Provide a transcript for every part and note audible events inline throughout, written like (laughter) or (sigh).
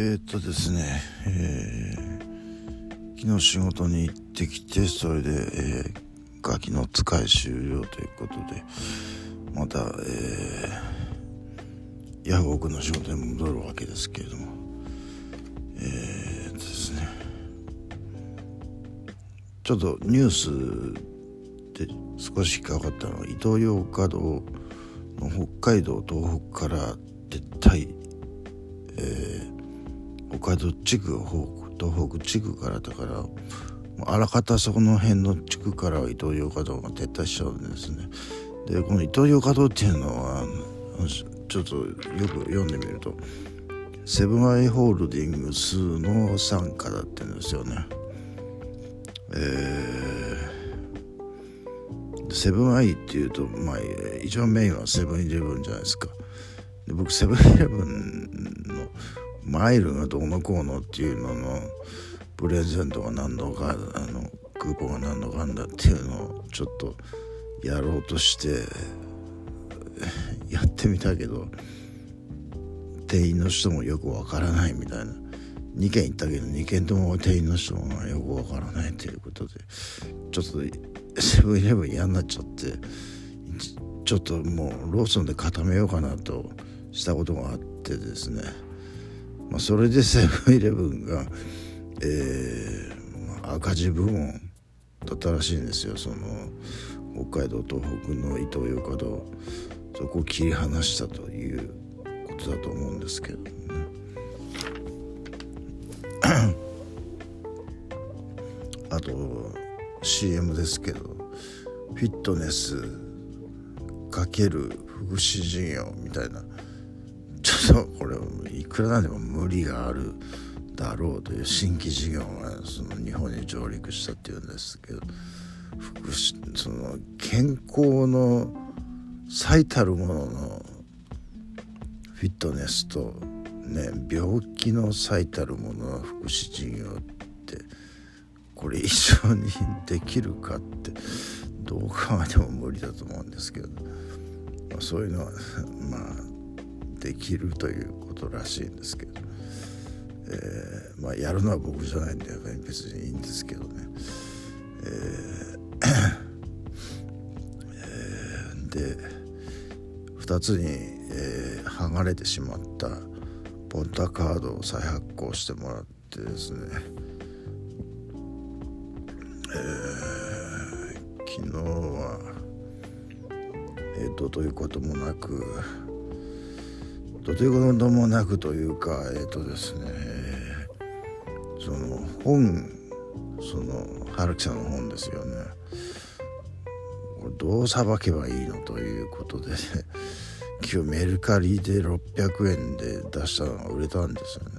えー、っとですね、えー、昨日仕事に行ってきてそれで、えー、ガキの使い終了ということでまた、えー、ヤフオクの仕事に戻るわけですけれどもえー、ですねちょっとニュースで少し引っかかったのはイトーヨーカドーの北海道東北から撤退、えー北海道地区東北地区からだからあらかたそこの辺の地区からはイトーヨーカドーが撤退しちゃうんですね。でこのイトーヨーカドーっていうのはちょっとよく読んでみるとセブンアイ・ホールディングスの傘下だってんですよね。えー、セブンアイっていうとまあ一番メインはセブンイレブンじゃないですか。で僕セブンイレブンマイルがどうのこうのっていうののプレゼントが何度かあのクーポンが何度かあんだっていうのをちょっとやろうとして (laughs) やってみたけど店員の人もよくわからないみたいな。2軒行ったけど2軒とも店員の人もよくわからないということでちょっとセブンイレブン嫌になっちゃってちょっともうローソンで固めようかなとしたことがあってですね。まあ、それでセブンイレブンが、えーまあ、赤字部門だったらしいんですよその北海道東北の伊東洋華堂そこを切り離したということだと思うんですけどね。(coughs) あと CM ですけどフィットネスかける福祉事業みたいなょっとこれいくらなんでも無理があるだろうという新規事業がその日本に上陸したっていうんですけど福祉その健康の最たるもののフィットネスとね病気の最たるものの福祉事業ってこれ一緒にできるかってどう考えても無理だと思うんですけど、まあ、そういうのはまあできるということらしいんですけど、えー、まあやるのは僕じゃないんで別にいいんですけどね、えー、で2つに、えー、剥がれてしまったポンタカードを再発行してもらってですね、えー、昨日は、えー、とということもなくということもなくというかえっ、ー、とですねその本その春樹さんの本ですよね。どうさばけばいいのということで、ね、今日メルカリで600円で出したのが売れたんですよね。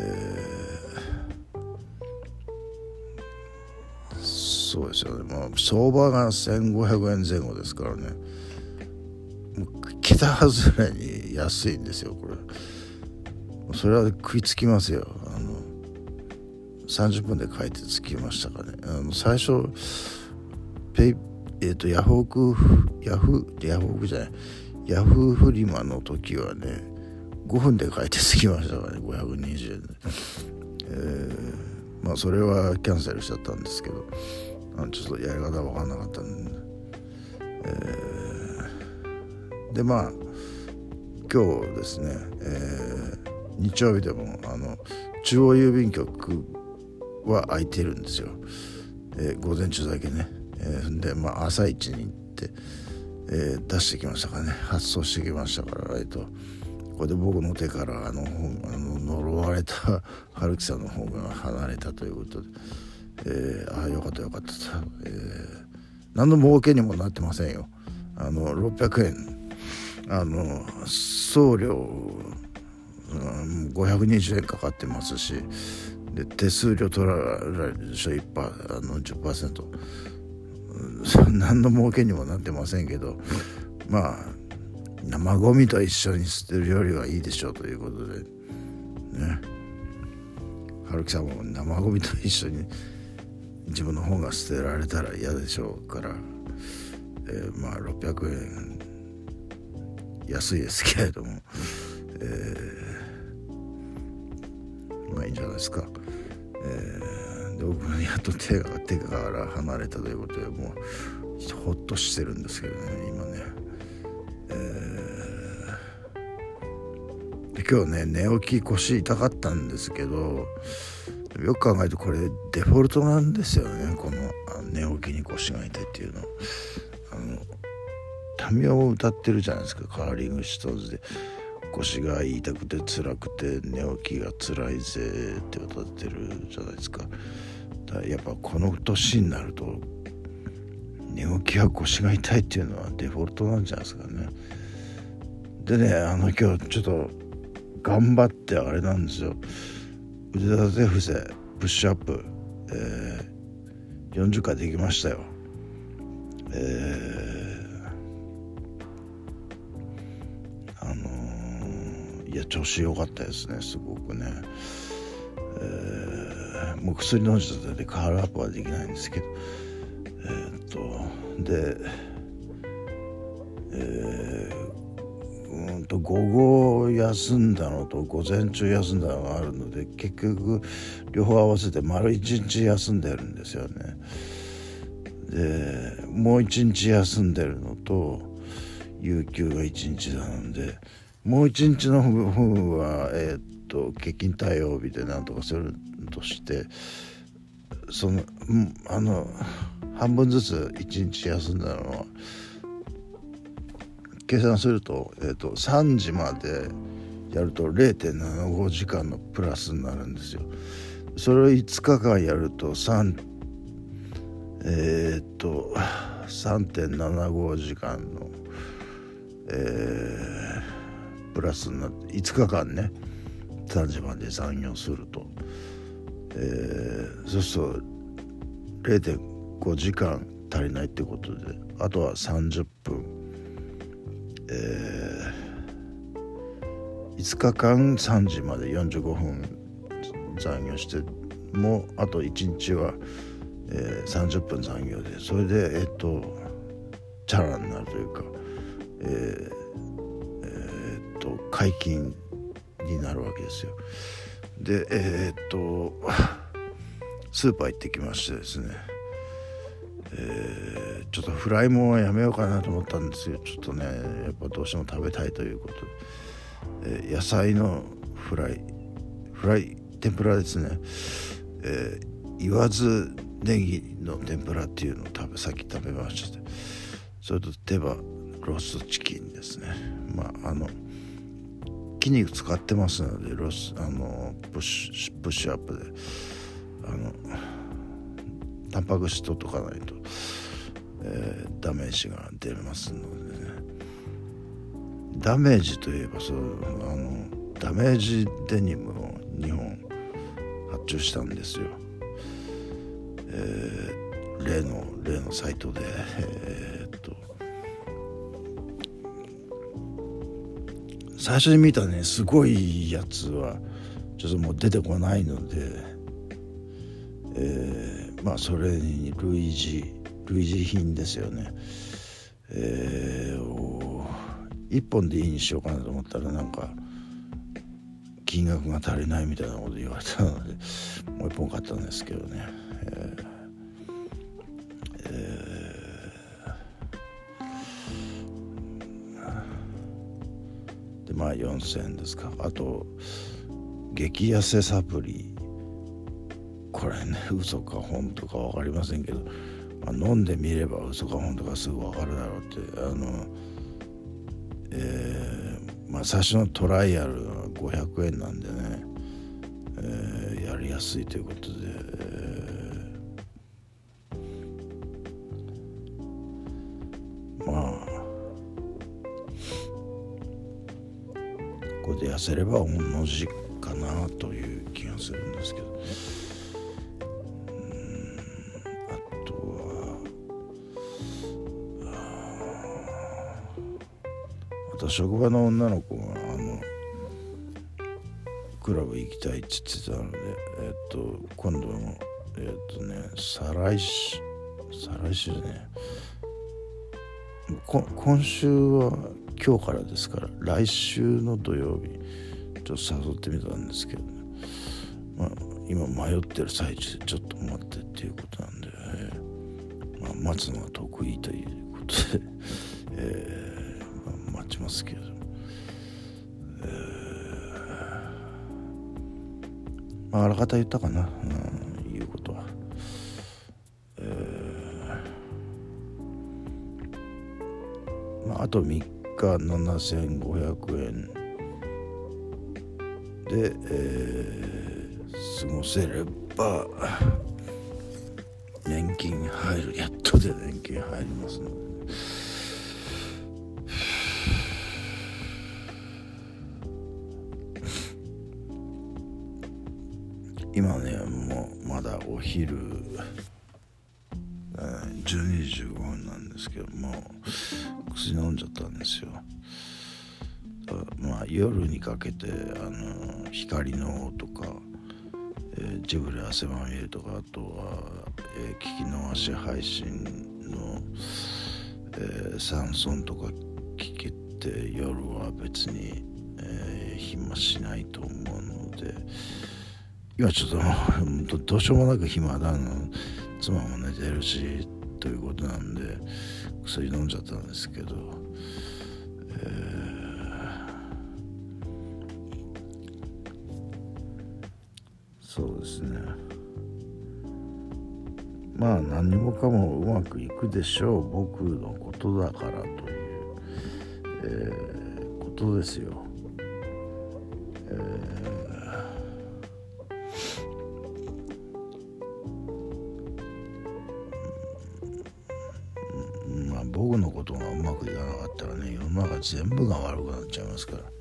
えー、そうですよね。まあ相場が1500円前後ですからね。桁外れに安いんですよこれ。それは食いつきますよ。あの30分で書いてつきましたかね。あの最初ペイえっ、ー、とヤフオクヤフヤフオクじゃない。ヤフーフリマの時はね5分で書いてつきましたからね。520円で、えー、まあそれはキャンセルしちゃったんですけど。あのちょっとやり方分かんなかったんで、えー、でまあ今日ですね、えー、日曜日でもあの中央郵便局は空いてるんですよ、えー、午前中だけね、えー、で、まあ、朝一に行って、えー、出してきましたからね。発送してきましたからえっと。これで僕の手からあのあの呪われた (laughs) 春樹さんの方が離れたということで、えー、ああよかったよかったと、えー、何の儲けにもなってませんよ。あの600円あの送料、うん、520円かかってますしで手数料取られるでしょ1パあの10%、うん、何の儲けにもなってませんけどまあ生ゴミと一緒に捨てるよりはいいでしょうということでね。春樹さんも生ゴミと一緒に自分の本が捨てられたら嫌でしょうから、えー、まあ600円安いですけれども、えまあいいんじゃないですか。えー、で僕やっと手が手から離れたということでもうほっとしてるんですけどね今ね。えー、で今日ね寝起き腰痛かったんですけどよく考えるとこれデフォルトなんですよねこの寝起きに腰が痛いっていう。のタミヤを歌ってるじゃないですか。カーリングシトーズで。腰が痛くて辛くて寝起きが辛いぜって歌ってるじゃないですか。だやっぱこの年になると寝起きは腰が痛いっていうのはデフォルトなんじゃないですかね。でねあの今日ちょっと頑張ってあれなんですよ。腕立て伏せプッシュアップ、えー、40回できましたよ。えーいや調子良かったですねすごくね、えー、もう薬飲んじゃったんでカールアップはできないんですけど。えー、っとでえー、うんと午後休んだのと午前中休んだのがあるので結局両方合わせて丸一日休んでるんですよね。でもう一日休んでるのと有給が一日なのでもう一日の分は、えー、っと欠勤対応日でなんとかするとしてそのあの半分ずつ一日休んだのは計算すると,、えー、と3時までやると0.75時間のプラスになるんですよ。それを5日間やると3えっ、と3.75時間のえープラスになって5日間ね3時まで残業すると、えー、そうすると0.5時間足りないってことであとは30分、えー、5日間3時まで45分残業してもうあと1日は、えー、30分残業でそれでえっ、ー、とチャラになるというか、えー、解禁になるわけですよ。でえー、っとスーパー行ってきましてですね、えー、ちょっとフライもやめようかなと思ったんですよ。ちょっとねやっぱどうしても食べたいということで、えー、野菜のフライ。フライ天ぷらですね、えー、言わずネギの天ぷらっていうのを食べさっき食べまして。それと手羽ローストチキンですね。まああの筋肉使ってますのでロスあのプッシュプッシュアップで。あのタンパク質取っとかないと、えー、ダメージが出ますのでね。ダメージといえばそうあのダメージデニムを2本発注したんですよ、えー、例の例のサイトで、え最初に見たねすごいやつはちょっともう出てこないので、えー、まあそれに類似類似品ですよね。えー、1本でいいにしようかなと思ったらなんか金額が足りないみたいなこと言われたのでもう1本買ったんですけどね。えーまあ4,000円ですか。あと激痩せサプリ。これね嘘か本とか分かりませんけど、まあ、飲んでみれば嘘か本とかすぐ分かるだろうってあのえー、まあ最初のトライアルは500円なんでね、えー、やりやすいということで、えこで痩せれば同じかなという気がするんですけどうん。あとはあと職場の女の子があのクラブ行きたいって言ってたのでえっと今度のえっとね再来週再来週ね今週は今日からですから来週の土曜日ちょっと誘ってみたんですけどね、まあ、今迷ってる最中でちょっと待ってっていうことなんで、えー、まあ、待つのが得意ということで、(laughs) えー、まあ、待ちますけど、えー、まあ、あらかた言ったかな、うん、あ、と3日7500円。で、えー、過ごせれば年金入るやっとで年金入りますの。で、今ねもうまだお昼15分なんですけども薬飲んじゃったんですよ。まあ、夜にかけてあの光のとか、えー、ジブリ汗まみれとかあとは、えー、聞き逃し配信の、えー、サンソンとか聞けて夜は別に、えー、暇しないと思うので今ちょっと (laughs) どうしようもなく暇だの妻も寝てるしということなんで薬飲んじゃったんですけど、えーそうですねまあ何もかもうまくいくでしょう僕のことだからという、えー、ことですよ。全部が悪くなっちゃいますから。